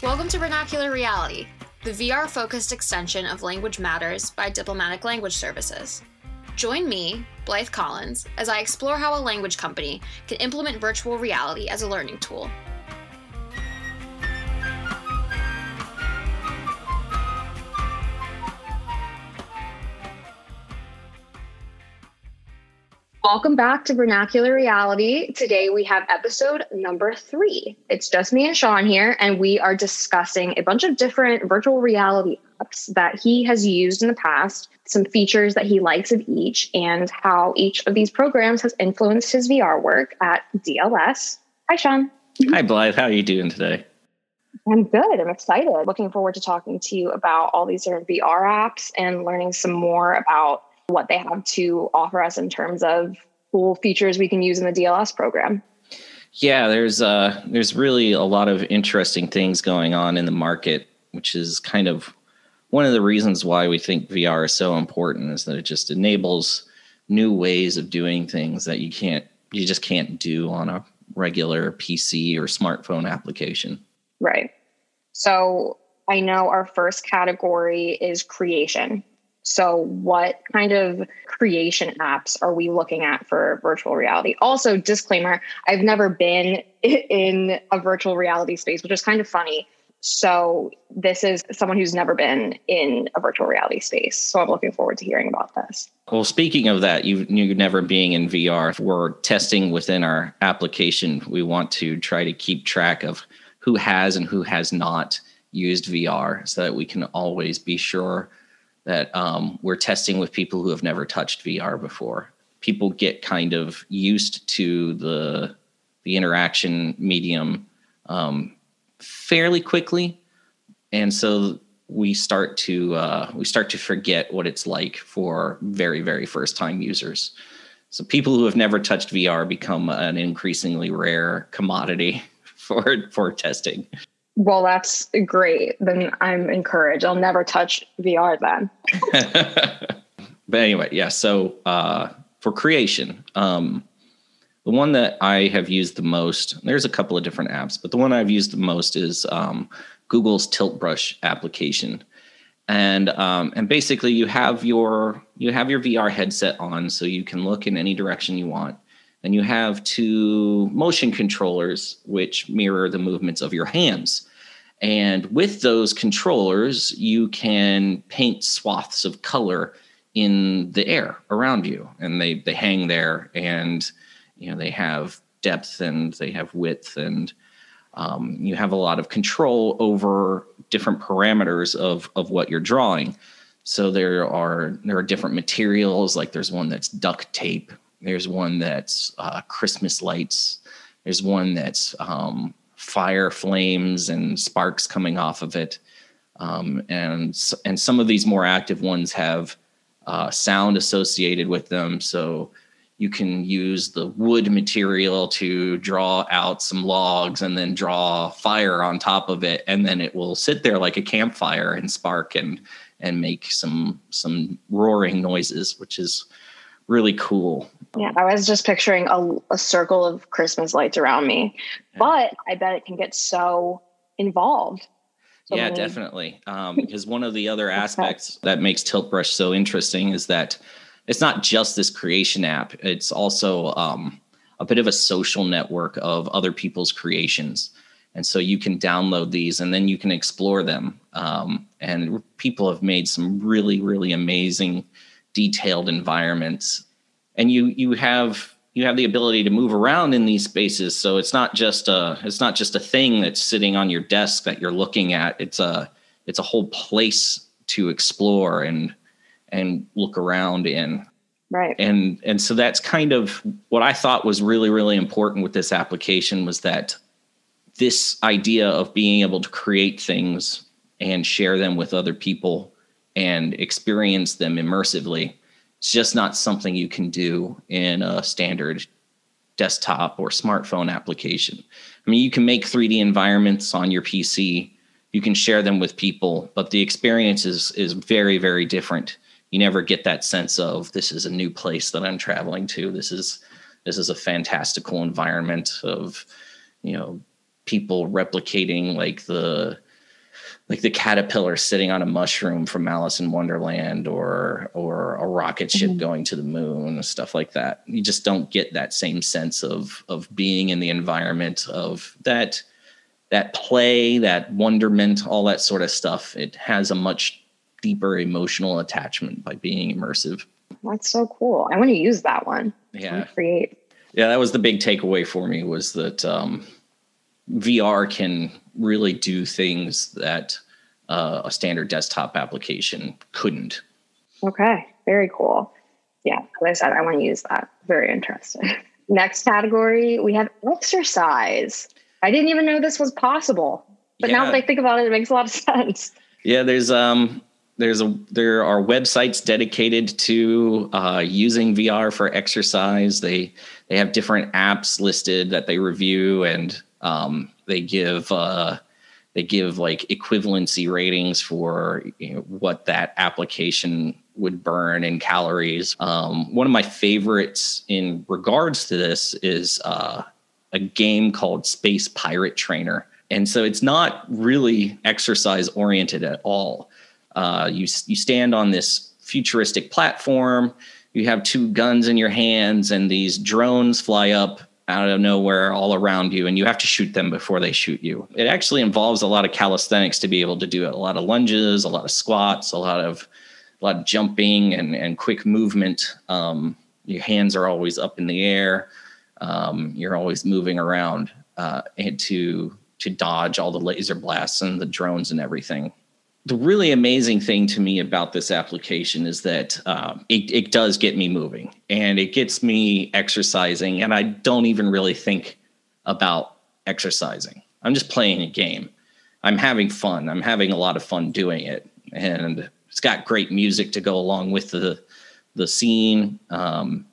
Welcome to Vernacular Reality, the VR focused extension of Language Matters by Diplomatic Language Services. Join me, Blythe Collins, as I explore how a language company can implement virtual reality as a learning tool. Welcome back to Vernacular Reality. Today we have episode number three. It's just me and Sean here, and we are discussing a bunch of different virtual reality apps that he has used in the past, some features that he likes of each, and how each of these programs has influenced his VR work at DLS. Hi, Sean. Hi, Blythe. How are you doing today? I'm good. I'm excited. Looking forward to talking to you about all these different VR apps and learning some more about what they have to offer us in terms of cool features we can use in the DLS program. Yeah, there's uh, there's really a lot of interesting things going on in the market, which is kind of one of the reasons why we think VR is so important is that it just enables new ways of doing things that you can't you just can't do on a regular PC or smartphone application. Right. So I know our first category is creation. So, what kind of creation apps are we looking at for virtual reality? Also, disclaimer I've never been in a virtual reality space, which is kind of funny. So, this is someone who's never been in a virtual reality space. So, I'm looking forward to hearing about this. Well, speaking of that, you, you never being in VR, we're testing within our application. We want to try to keep track of who has and who has not used VR so that we can always be sure that um, we're testing with people who have never touched VR before. People get kind of used to the the interaction medium um, fairly quickly, and so we start to uh, we start to forget what it's like for very very first time users. So people who have never touched VR become an increasingly rare commodity for for testing. Well, that's great. Then I'm encouraged. I'll never touch VR then. but anyway, yeah. So uh, for creation, um, the one that I have used the most, there's a couple of different apps, but the one I've used the most is um, Google's Tilt Brush application. And um, and basically, you have your you have your VR headset on, so you can look in any direction you want. And you have two motion controllers which mirror the movements of your hands. And with those controllers, you can paint swaths of color in the air around you. And they, they hang there and you know they have depth and they have width and um, you have a lot of control over different parameters of, of what you're drawing. So there are there are different materials. Like there's one that's duct tape. There's one that's uh, Christmas lights. There's one that's um, fire flames and sparks coming off of it. Um, and and some of these more active ones have uh, sound associated with them, so you can use the wood material to draw out some logs and then draw fire on top of it, and then it will sit there like a campfire and spark and and make some some roaring noises, which is really cool. Yeah, I was just picturing a, a circle of Christmas lights around me, but I bet it can get so involved. So yeah, many. definitely. Um, because one of the other aspects that makes Tilt Brush so interesting is that it's not just this creation app; it's also um, a bit of a social network of other people's creations. And so you can download these and then you can explore them. Um, and people have made some really, really amazing detailed environments. And you you have you have the ability to move around in these spaces. So it's not just a it's not just a thing that's sitting on your desk that you're looking at. It's a it's a whole place to explore and and look around in. Right. And and so that's kind of what i thought was really really important with this application was that this idea of being able to create things and share them with other people and experience them immersively. It's just not something you can do in a standard desktop or smartphone application. I mean, you can make 3D environments on your PC, you can share them with people, but the experience is, is very, very different. You never get that sense of this is a new place that I'm traveling to. This is this is a fantastical environment of, you know, people replicating like the like the caterpillar sitting on a mushroom from Alice in Wonderland or or a rocket ship mm-hmm. going to the moon and stuff like that. You just don't get that same sense of of being in the environment of that that play, that wonderment, all that sort of stuff. It has a much deeper emotional attachment by being immersive. That's so cool. I want to use that one. Yeah. Create. Yeah, that was the big takeaway for me was that um, VR can really do things that uh, a standard desktop application couldn't. Okay, very cool. Yeah, as I said, I want to use that. Very interesting. Next category, we have exercise. I didn't even know this was possible, but yeah. now that I think about it, it makes a lot of sense. Yeah, there's um, there's a there are websites dedicated to uh, using VR for exercise. They they have different apps listed that they review, and um, they give uh, they give like equivalency ratings for you know, what that application would burn in calories. Um, one of my favorites in regards to this is uh, a game called Space Pirate Trainer. And so it's not really exercise oriented at all. Uh, you, you stand on this futuristic platform, you have two guns in your hands, and these drones fly up out of nowhere all around you, and you have to shoot them before they shoot you. It actually involves a lot of calisthenics to be able to do it a lot of lunges, a lot of squats, a lot of a lot of jumping and, and quick movement. Um, your hands are always up in the air um, you're always moving around uh, and to to dodge all the laser blasts and the drones and everything. The really amazing thing to me about this application is that um, it, it does get me moving and it gets me exercising, and I don't even really think about exercising. I'm just playing a game. I'm having fun. I'm having a lot of fun doing it, and it's got great music to go along with the the scene. Um,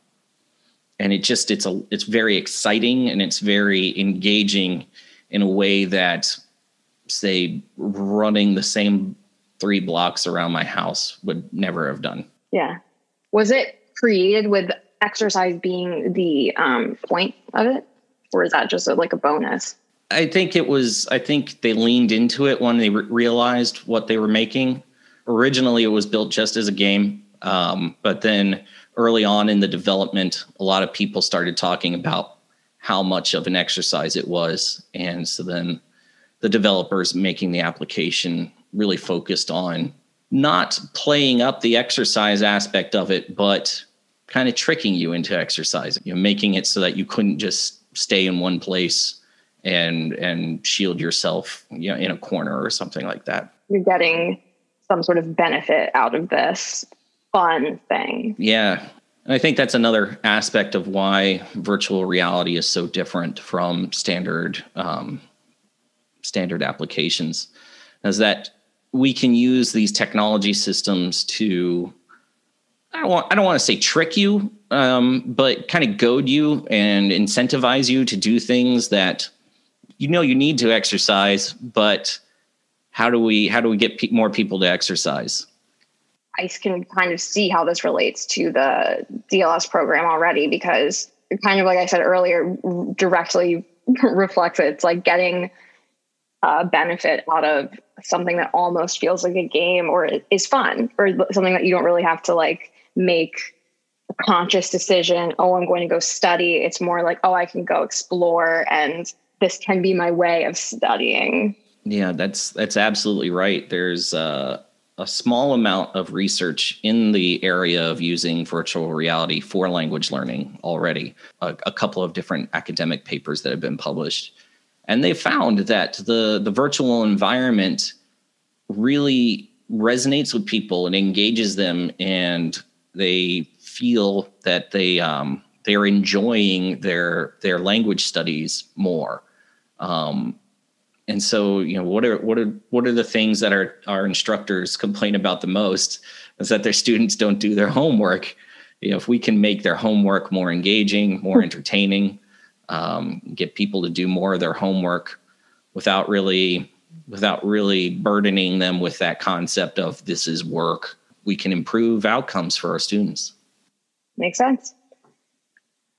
and it just it's a it's very exciting and it's very engaging in a way that say running the same three blocks around my house would never have done. Yeah. Was it created with exercise being the um, point of it? Or is that just a, like a bonus? I think it was i think they leaned into it when they re- realized what they were making. Originally it was built just as a game um, but then early on in the development, a lot of people started talking about how much of an exercise it was. And so then the developers making the application really focused on not playing up the exercise aspect of it, but kind of tricking you into exercising, you know, making it so that you couldn't just stay in one place and and shield yourself, you know, in a corner or something like that. You're getting some sort of benefit out of this fun thing. Yeah. And I think that's another aspect of why virtual reality is so different from standard um, standard applications, is that we can use these technology systems to I don't want I don't want to say trick you, um, but kind of goad you and incentivize you to do things that you know you need to exercise, but how do we how do we get pe- more people to exercise? I can kind of see how this relates to the DLS program already because kind of like I said earlier, directly reflects it. It's like getting a benefit out of something that almost feels like a game or is fun or something that you don't really have to like make a conscious decision. Oh, I'm going to go study. It's more like, oh, I can go explore and this can be my way of studying. Yeah, that's that's absolutely right. There's uh a small amount of research in the area of using virtual reality for language learning already, a, a, couple of different academic papers that have been published. And they found that the, the virtual environment really resonates with people and engages them, and they feel that they um, they are enjoying their their language studies more. Um, and so you know what are what are what are the things that our our instructors complain about the most is that their students don't do their homework you know if we can make their homework more engaging more entertaining um, get people to do more of their homework without really without really burdening them with that concept of this is work we can improve outcomes for our students makes sense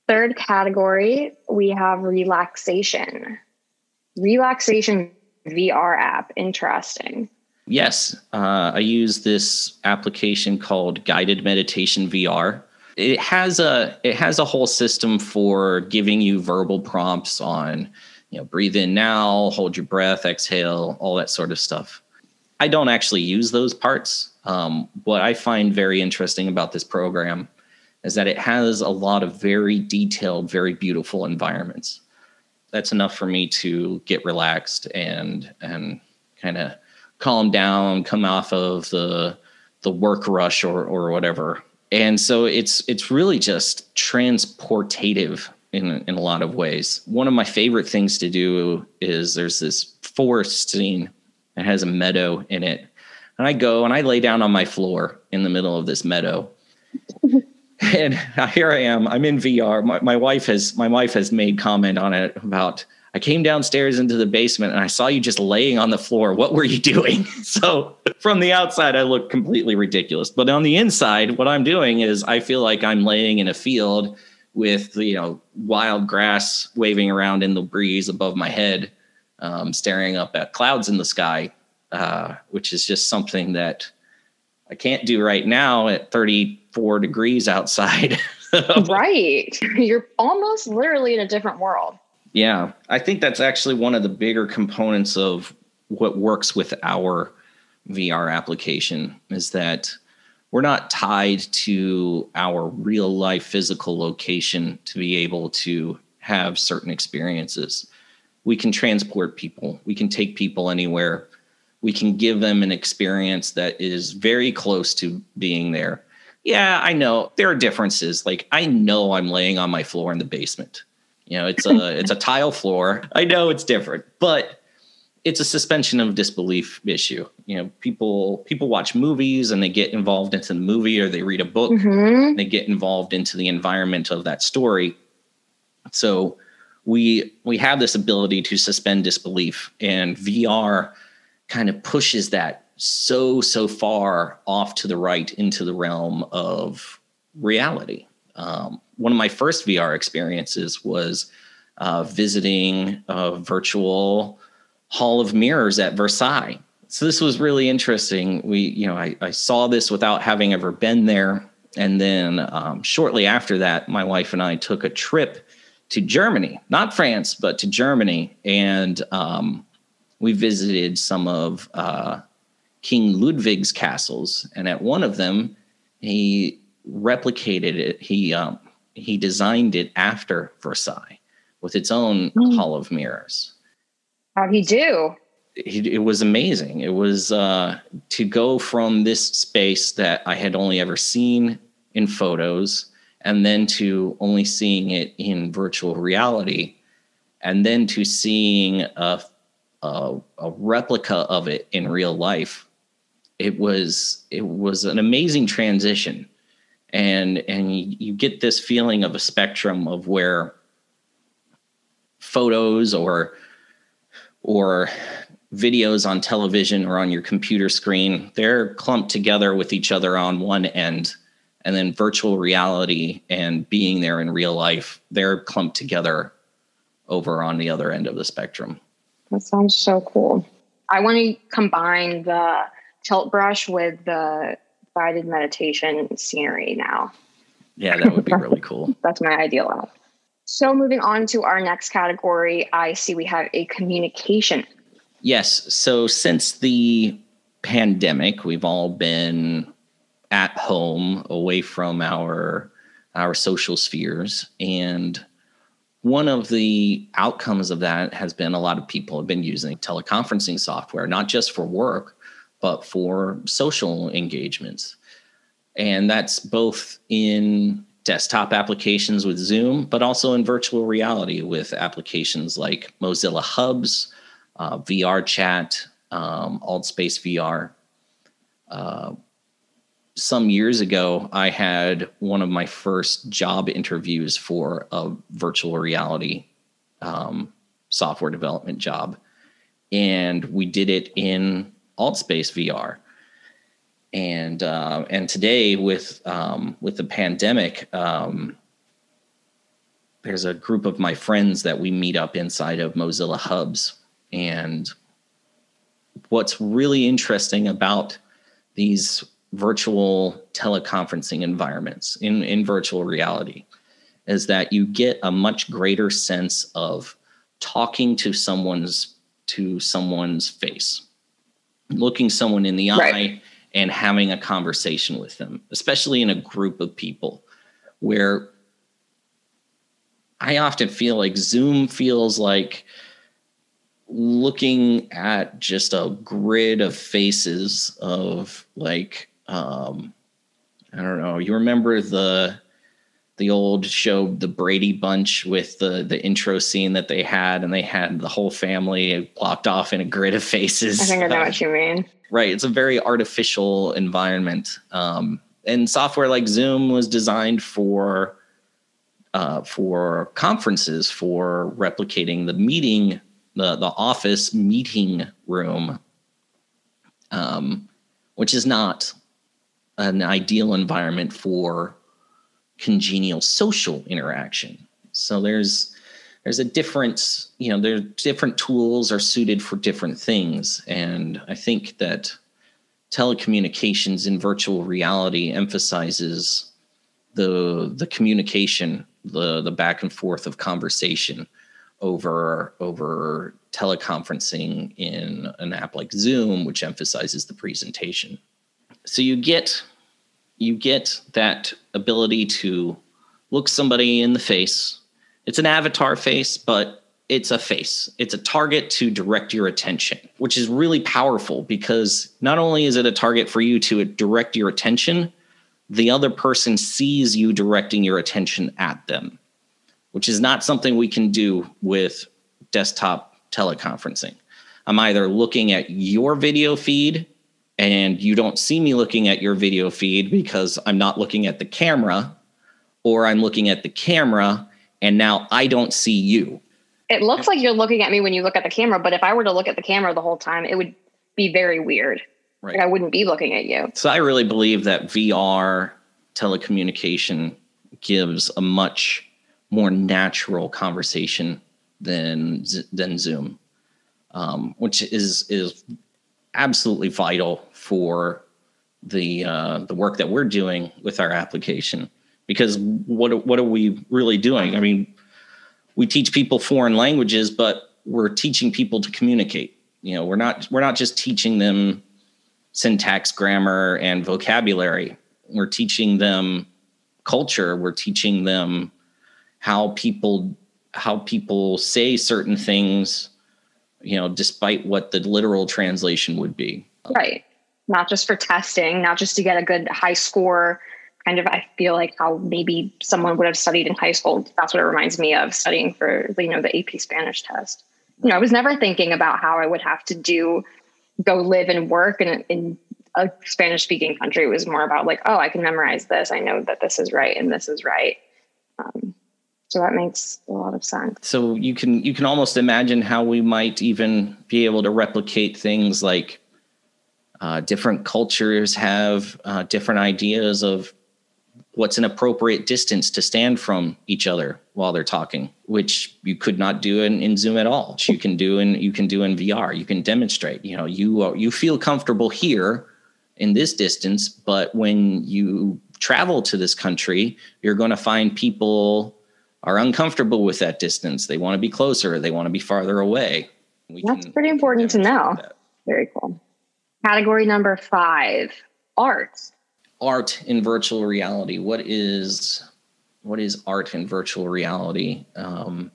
third category we have relaxation relaxation VR app. Interesting. Yes, uh, I use this application called Guided Meditation VR. It has a it has a whole system for giving you verbal prompts on, you know, breathe in now, hold your breath, exhale, all that sort of stuff. I don't actually use those parts. Um, what I find very interesting about this program is that it has a lot of very detailed, very beautiful environments. That's enough for me to get relaxed and and kind of calm down, come off of the the work rush or or whatever. And so it's it's really just transportative in in a lot of ways. One of my favorite things to do is there's this forest scene that has a meadow in it. And I go and I lay down on my floor in the middle of this meadow. and here I am. I'm in VR. My, my wife has my wife has made comment on it about I came downstairs into the basement and I saw you just laying on the floor. What were you doing? so from the outside, I look completely ridiculous. But on the inside, what I'm doing is I feel like I'm laying in a field with you know wild grass waving around in the breeze above my head, um, staring up at clouds in the sky, uh, which is just something that I can't do right now at 34 degrees outside. right, you're almost literally in a different world. Yeah, I think that's actually one of the bigger components of what works with our VR application is that we're not tied to our real life physical location to be able to have certain experiences. We can transport people, we can take people anywhere, we can give them an experience that is very close to being there. Yeah, I know there are differences. Like, I know I'm laying on my floor in the basement. You know, it's a it's a tile floor. I know it's different, but it's a suspension of disbelief issue. You know, people people watch movies and they get involved into the movie or they read a book, mm-hmm. they get involved into the environment of that story. So we we have this ability to suspend disbelief and VR kind of pushes that so so far off to the right into the realm of reality. Um, one of my first VR experiences was uh, visiting a virtual Hall of Mirrors at Versailles. So this was really interesting. We, you know, I, I saw this without having ever been there. And then um, shortly after that, my wife and I took a trip to Germany, not France, but to Germany. And um, we visited some of uh, King Ludwig's castles. And at one of them, he replicated it. He um, he designed it after Versailles with its own mm. Hall of Mirrors. How'd he do? It, it was amazing. It was uh, to go from this space that I had only ever seen in photos, and then to only seeing it in virtual reality, and then to seeing a, a, a replica of it in real life. It was it was an amazing transition and and you, get this feeling of a spectrum of where photos or or videos on television or on your computer screen they're clumped together with each other on one end and then virtual reality and being there in real life they're clumped together over on the other end of the spectrum. That sounds so cool. I want to combine the tilt brush with the guided meditation scenery now. Yeah, that would be really cool. That's my ideal. So, moving on to our next category, I see we have a communication. Yes. So, since the pandemic, we've all been at home away from our our social spheres and one of the outcomes of that has been a lot of people have been using teleconferencing software not just for work but for social engagements. And that's both in desktop applications with Zoom, but also in virtual reality with applications like Mozilla Hubs, uh, VR Chat, um, AltSpace VR. Uh, some years ago, I had one of my first job interviews for a virtual reality um, software development job. And we did it in AltSpace VR. And uh, and today with um, with the pandemic, um, there's a group of my friends that we meet up inside of Mozilla Hubs, and what's really interesting about these virtual teleconferencing environments in, in virtual reality is that you get a much greater sense of talking to someone's to someone's face looking someone in the right. eye and having a conversation with them especially in a group of people where i often feel like zoom feels like looking at just a grid of faces of like um i don't know you remember the the old show the brady bunch with the the intro scene that they had and they had the whole family blocked off in a grid of faces. I think i know what you mean. Right it's a very artificial environment. Um and software like zoom was designed for uh, for conferences for replicating the meeting the the office meeting room, um, which is not an ideal environment for congenial social interaction. So there's there's a difference, you know, there different tools are suited for different things, and I think that telecommunications in virtual reality emphasizes the the communication, the the back and forth of conversation over over teleconferencing in an app like Zoom, which emphasizes the presentation. So you get you get that ability to look somebody in the face. It's an avatar face, but it's a face. It's a target to direct your attention, which is really powerful because not only is it a target for you to direct your attention, the other person sees you directing your attention at them which is not something we can do with desktop teleconferencing. I'm either looking at your video feed and you don't see me looking at your video feed because I'm not looking at the camera, or I'm looking at the camera and now I don't see you. It looks like you're looking at me when you look at the camera, but if I were to look at the camera the whole time, it would be very weird. Right. Like I wouldn't be looking at you. So I really believe that VR telecommunication gives a much more natural conversation than than Zoom, um, which is is absolutely vital for the uh, the work that we're doing with our application. Because what what are we really doing? I mean, we teach people foreign languages, but we're teaching people to communicate. You know, we're not we're not just teaching them syntax, grammar, and vocabulary. We're teaching them culture. We're teaching them how people how people say certain things you know despite what the literal translation would be. Right. Not just for testing not just to get a good high score. Kind of i feel like how maybe someone would have studied in high school. That's what it reminds me of studying for you know the ap spanish test. You know i was never thinking about how i would have to do go live and work in, in a spanish speaking country. It was more about like oh i can memorize this. I know that this is right and this is right. Um, so that makes a lot of sense. So you can you can almost imagine how we might even be able to replicate things like uh, different cultures have uh, different ideas of what's an appropriate distance to stand from each other while they're talking, which you could not do in, in Zoom at all. You can do in you can do in VR. You can demonstrate. You know, you you feel comfortable here in this distance, but when you travel to this country, you're going to find people are uncomfortable with that distance. They want to be closer. They want to be farther away. We That's pretty important to know. Very cool. Category number five: art. Art in virtual reality. What is what is art in virtual reality? Um,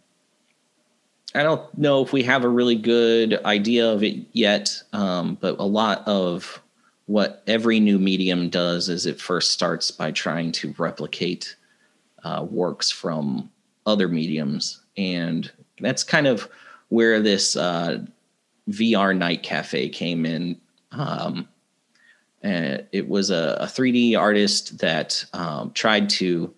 I don't know if we have a really good idea of it yet, um, but a lot of what every new medium does is it first starts by trying to replicate uh, works from other mediums. And that's kind of where this uh, VR Night Cafe came in. Um, and it was a, a 3D artist that um, tried to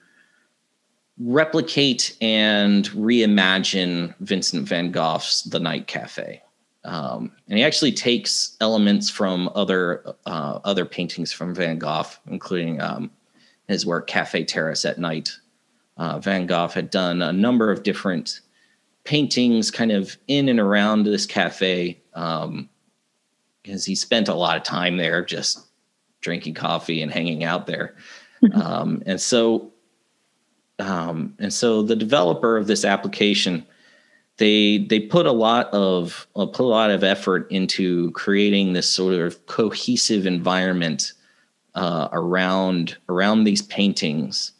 replicate and reimagine Vincent van Gogh's The Night Cafe. Um, and he actually takes elements from other uh, other paintings from Van Gogh, including um, his work Cafe Terrace at Night, uh, Van Gogh had done a number of different paintings kind of in and around this cafe. Um, because he spent a lot of time there just drinking coffee and hanging out there. um, and so, um, and so the developer of this application, they they put a lot of uh, put a lot of effort into creating this sort of cohesive environment uh, around around these paintings,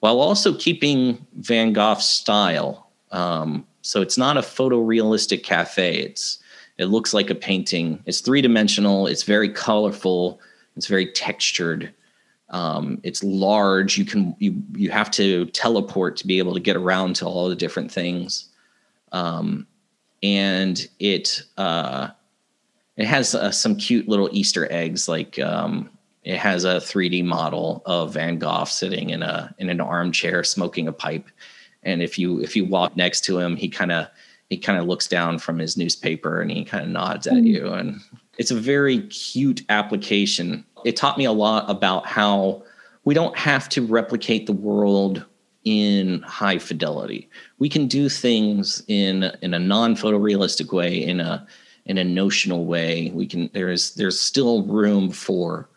while also keeping Van Gogh's style. Um, so it's not a photorealistic cafe. It's it looks like a painting. It's three dimensional. It's very colorful. It's very textured. Um, it's large. You can you you have to teleport to be able to get around to all the different things. Um, and it uh, it has uh, some cute little Easter eggs. Like um, it has a 3D model of Van Gogh sitting in a in an armchair smoking a pipe. And if you if you walk next to him, he kind of he kind of looks down from his newspaper and he kind of nods at mm-hmm. you. And it's a very cute application. It taught me a lot about how we don't have to replicate the world in high fidelity. We can do things in in a non photorealistic way in a in a notional way. We can there's there's still room for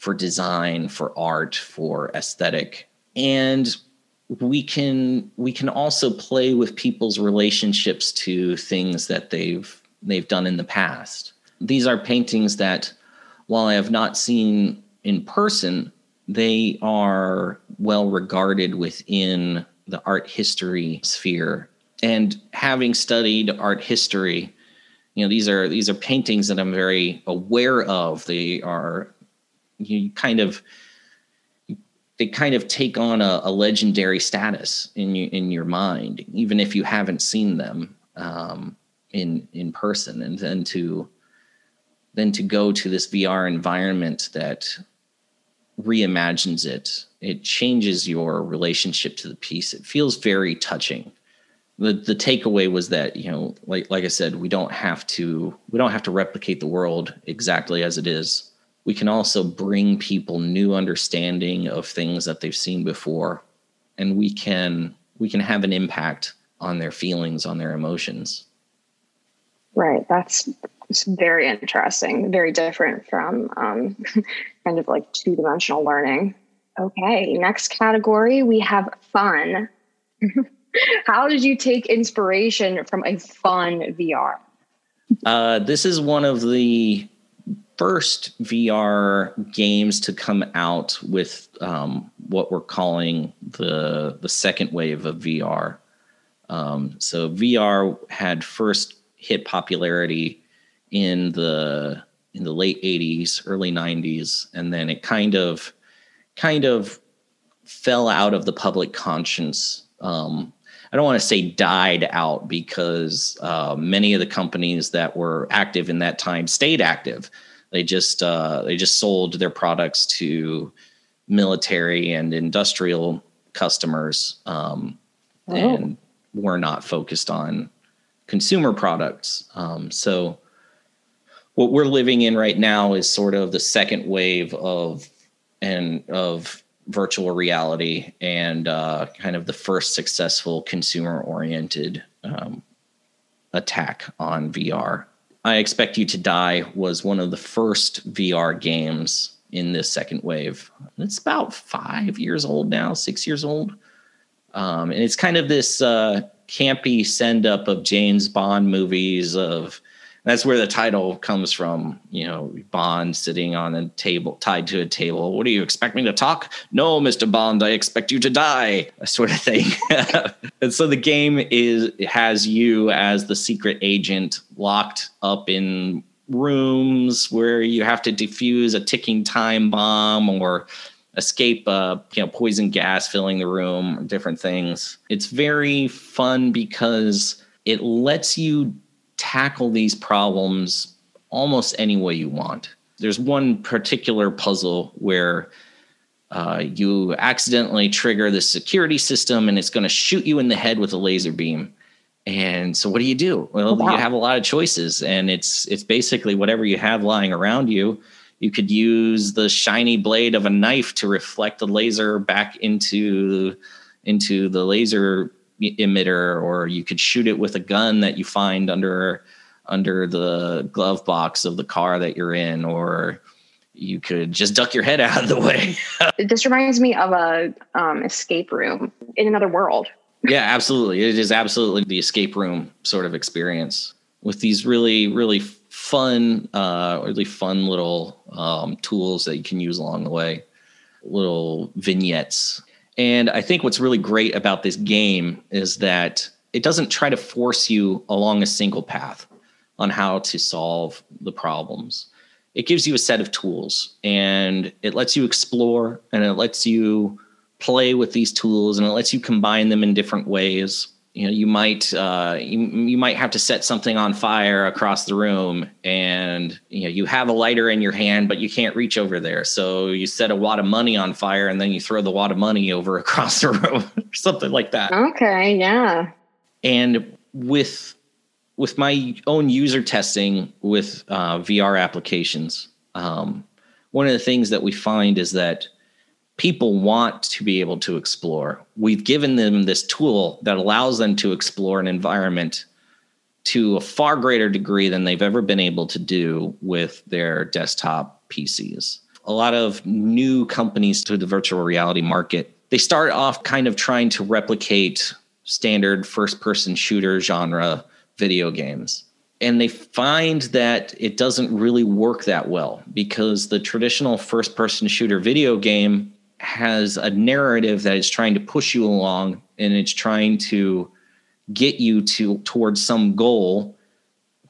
for design for art for aesthetic and we can we can also play with people's relationships to things that they've they've done in the past. These are paintings that while I have not seen in person, they are well regarded within the art history sphere. And having studied art history, you know, these are these are paintings that I'm very aware of. They are you kind of they kind of take on a, a, legendary status in you in your mind, even if you haven't seen them um, in in person, and then to then to go to this VR environment that reimagines it, it changes your relationship to the piece. It feels very touching. The the takeaway was that, you know, like like I said, we don't have to we don't have to replicate the world exactly as it is we can also bring people new understanding of things that they've seen before and we can we can have an impact on their feelings on their emotions. Right that's very interesting very different from um, kind of like two-dimensional learning. Okay next category we have fun. How did you take inspiration from a fun vr uh, this is one of the first VR games to come out with um, what we're calling the the second wave of VR. Um, so VR had first hit popularity in the in the late 80s, early 90s, and then it kind of kind of fell out of the public conscience. Um, I don't want to say died out because uh, many of the companies that were active in that time stayed active. They just uh, they just sold their products to military and industrial customers, um, oh. and were not focused on consumer products. Um, so what we're living in right now is sort of the second wave of and of virtual reality and uh, kind of the first successful consumer oriented um, attack on VR. I Expect You to Die was one of the first VR games in this second wave. It's about five years old now, six years old. Um, and it's kind of this uh, campy send up of James Bond movies of that's where the title comes from. You know, Bond sitting on a table, tied to a table. What do you expect me to talk? No, Mister Bond, I expect you to die. Sort of thing. and so the game is has you as the secret agent locked up in rooms where you have to defuse a ticking time bomb or escape a you know poison gas filling the room different things it's very fun because it lets you tackle these problems almost any way you want. There's one particular puzzle where uh, you accidentally trigger the security system and it's going to shoot you in the head with a laser beam. And so, what do you do? Well, oh, wow. you have a lot of choices, and it's it's basically whatever you have lying around you. You could use the shiny blade of a knife to reflect the laser back into into the laser emitter or you could shoot it with a gun that you find under under the glove box of the car that you're in, or you could just duck your head out of the way. this reminds me of a um, escape room in another world. yeah, absolutely. It is absolutely the escape room sort of experience with these really, really fun, uh, really fun little um, tools that you can use along the way, little vignettes. And I think what's really great about this game is that it doesn't try to force you along a single path on how to solve the problems. It gives you a set of tools and it lets you explore and it lets you play with these tools and it lets you combine them in different ways you know you might uh, you, you might have to set something on fire across the room and you know you have a lighter in your hand but you can't reach over there. So you set a wad of money on fire and then you throw the wad of money over across the room or something like that. Okay yeah. And with with my own user testing with uh, vr applications um, one of the things that we find is that people want to be able to explore. We've given them this tool that allows them to explore an environment to a far greater degree than they've ever been able to do with their desktop PCs. A lot of new companies to the virtual reality market, they start off kind of trying to replicate standard first person shooter genre video games. And they find that it doesn't really work that well because the traditional first person shooter video game has a narrative that is trying to push you along and it's trying to get you to towards some goal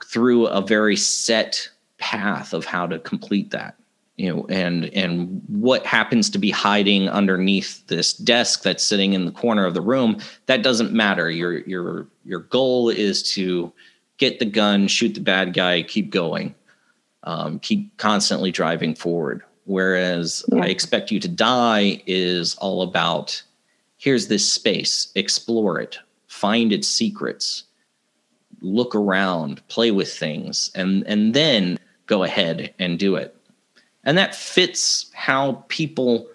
through a very set path of how to complete that you know and and what happens to be hiding underneath this desk that's sitting in the corner of the room that doesn't matter. Your your your goal is to get the gun shoot the bad guy keep going um, keep constantly driving forward Whereas yeah. I expect you to die is all about here's this space, explore it, find its secrets, look around, play with things, and and then go ahead and do it. And that fits how people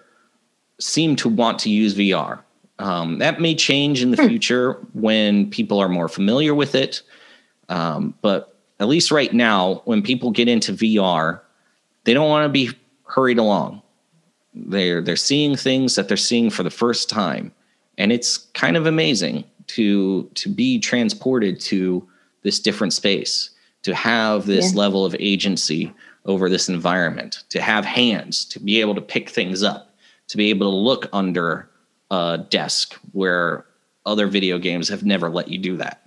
seem to want to use VR. Um, that may change in the hmm. future when people are more familiar with it. Um, but at least right now, when people get into VR, they don't want to be hurried along. They're they're seeing things that they're seeing for the first time, and it's kind of amazing to to be transported to this different space, to have this yeah. level of agency over this environment, to have hands, to be able to pick things up, to be able to look under a desk where other video games have never let you do that.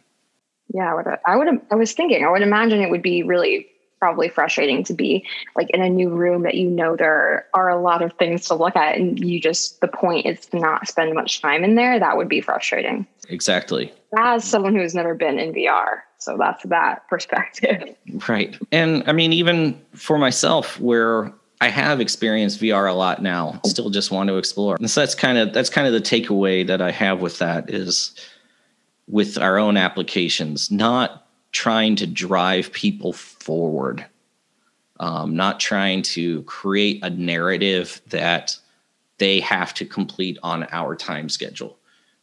Yeah, I would. I would. I was thinking. I would imagine it would be really probably frustrating to be like in a new room that you know there are a lot of things to look at and you just the point is to not spend much time in there that would be frustrating exactly as someone who has never been in vr so that's that perspective right and i mean even for myself where I have experienced VR a lot now. Still just want to explore. And so that's kind of that's kind of the takeaway that I have with that is with our own applications, not trying to drive people forward, um, not trying to create a narrative that they have to complete on our time schedule.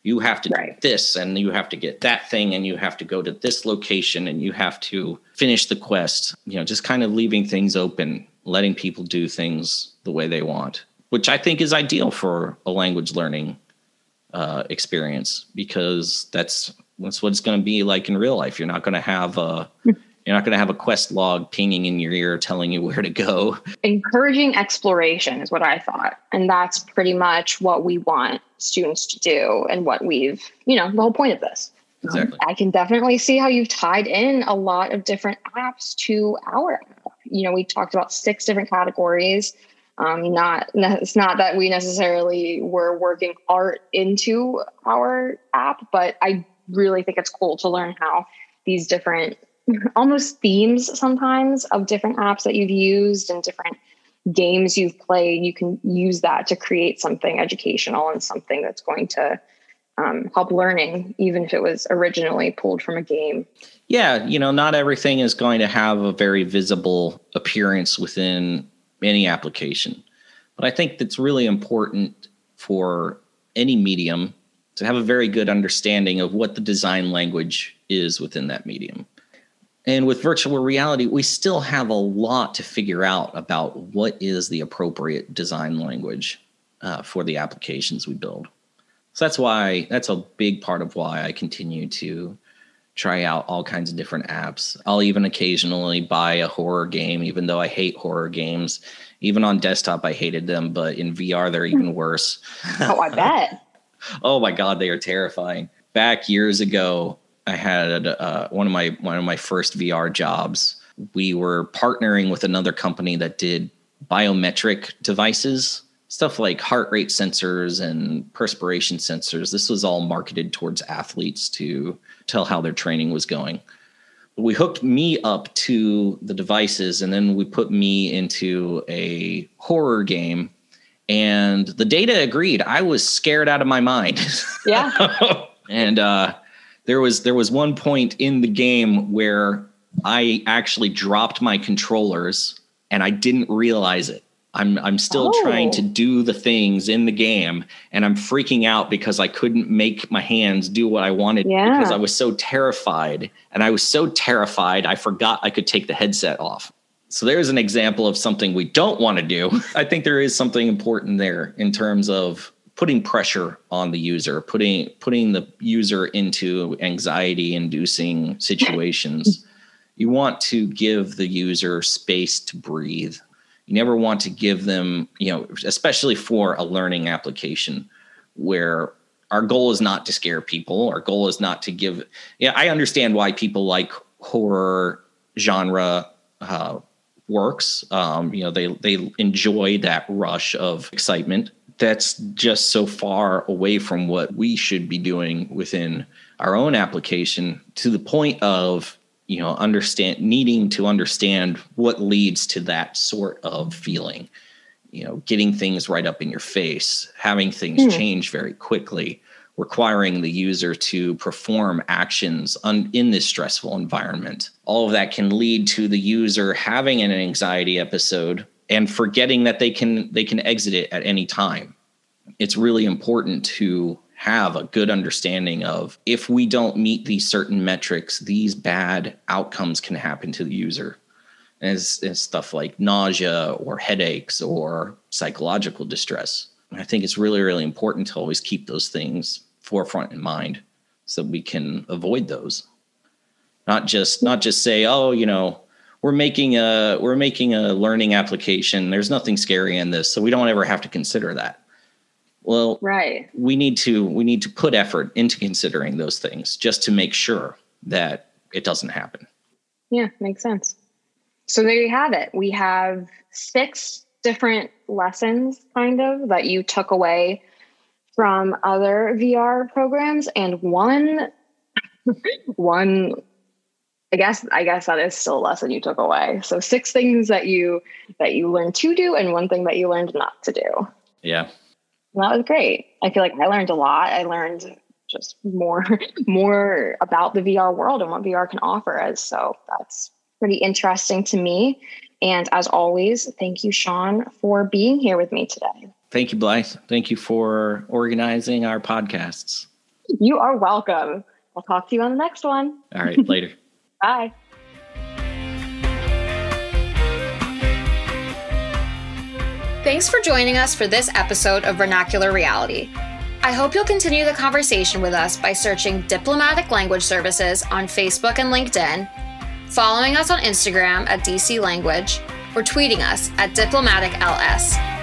You have to right. do this and you have to get that thing and you have to go to this location and you have to finish the quest. You know, just kind of leaving things open, letting people do things the way they want, which I think is ideal for a language learning uh, experience because that's that's what it's going to be like in real life. You're not going to have a you're not going to have a quest log pinging in your ear telling you where to go. Encouraging exploration is what I thought, and that's pretty much what we want students to do, and what we've you know the whole point of this. Exactly. Um, I can definitely see how you've tied in a lot of different apps to our app. You know, we talked about six different categories. Um, not it's not that we necessarily were working art into our app, but I really think it's cool to learn how these different almost themes sometimes of different apps that you've used and different games you've played you can use that to create something educational and something that's going to um, help learning even if it was originally pulled from a game. Yeah you know not everything is going to have a very visible appearance within any application. But i think that's really important for any medium to have a very good understanding of what the design language is within that medium. And with virtual reality, we still have a lot to figure out about what is the appropriate design language uh, for the applications we build. So that's why that's a big part of why I continue to try out all kinds of different apps. I'll even occasionally buy a horror game, even though I hate horror games. Even on desktop, I hated them, but in VR, they're even worse. Oh, I bet. Oh my God, they are terrifying. Back years ago, I had uh, one of my one of my first VR jobs. We were partnering with another company that did biometric devices, stuff like heart rate sensors and perspiration sensors. This was all marketed towards athletes to tell how their training was going. We hooked me up to the devices, and then we put me into a horror game. And the data agreed. I was scared out of my mind. Yeah. and uh, there was there was one point in the game where I actually dropped my controllers and I didn't realize it. I'm I'm still oh. trying to oh. do the things in the game and I'm freaking out because I couldn't make my hands do what I wanted yeah. because I was so terrified and I was so terrified I forgot I could take the headset off. So there's an example of something we don't want to do. I think there is something important there in terms of putting pressure on the user, putting putting the user into anxiety inducing situations. you want to give the user space to breathe. You never want to give them, you know, especially for a learning application where our goal is not to scare people. Our goal is not to give. Yeah, I understand why people like horror genre uh, works. Um, you know, they they enjoy that rush of excitement that's just so far away from what we should be doing within our own application to the point of you know understand needing to understand what leads to that sort of feeling you know getting things right up in your face having things mm. change very quickly requiring the user to perform actions un- in this stressful environment. All of that can lead to the user having an anxiety episode and forgetting that they can they can exit it at any time. It's really important to have a good understanding of if we don't meet these certain metrics these bad outcomes can happen to the user. And it's, stuff like nausea or headaches or psychological distress. I think it's really really important to always keep those things forefront in mind so we can avoid those not just not just say oh you know we're making a we're making a learning application. There's nothing scary in this, so we don't ever have to consider that. Well, right. We need to we need to put effort into considering those things just to make sure that it doesn't happen. Yeah, makes sense. So there you have it. We have six different lessons kind of that you took away from other VR programs and one one I guess I guess that is still a lesson you took away. So six things that you that you learned to do and one thing that you learned not to do. Yeah. that was great. I feel like I learned a lot. I learned just more more about the VR world and what VR can offer us. So that's pretty interesting to me. And as always, thank you, Sean, for being here with me today. Thank you, Blythe. Thank you for organizing our podcasts. You are welcome. I'll talk to you on the next one. All right, later. Bye. Thanks for joining us for this episode of Vernacular Reality. I hope you'll continue the conversation with us by searching Diplomatic Language Services on Facebook and LinkedIn, following us on Instagram at DC Language, or tweeting us at DiplomaticLS.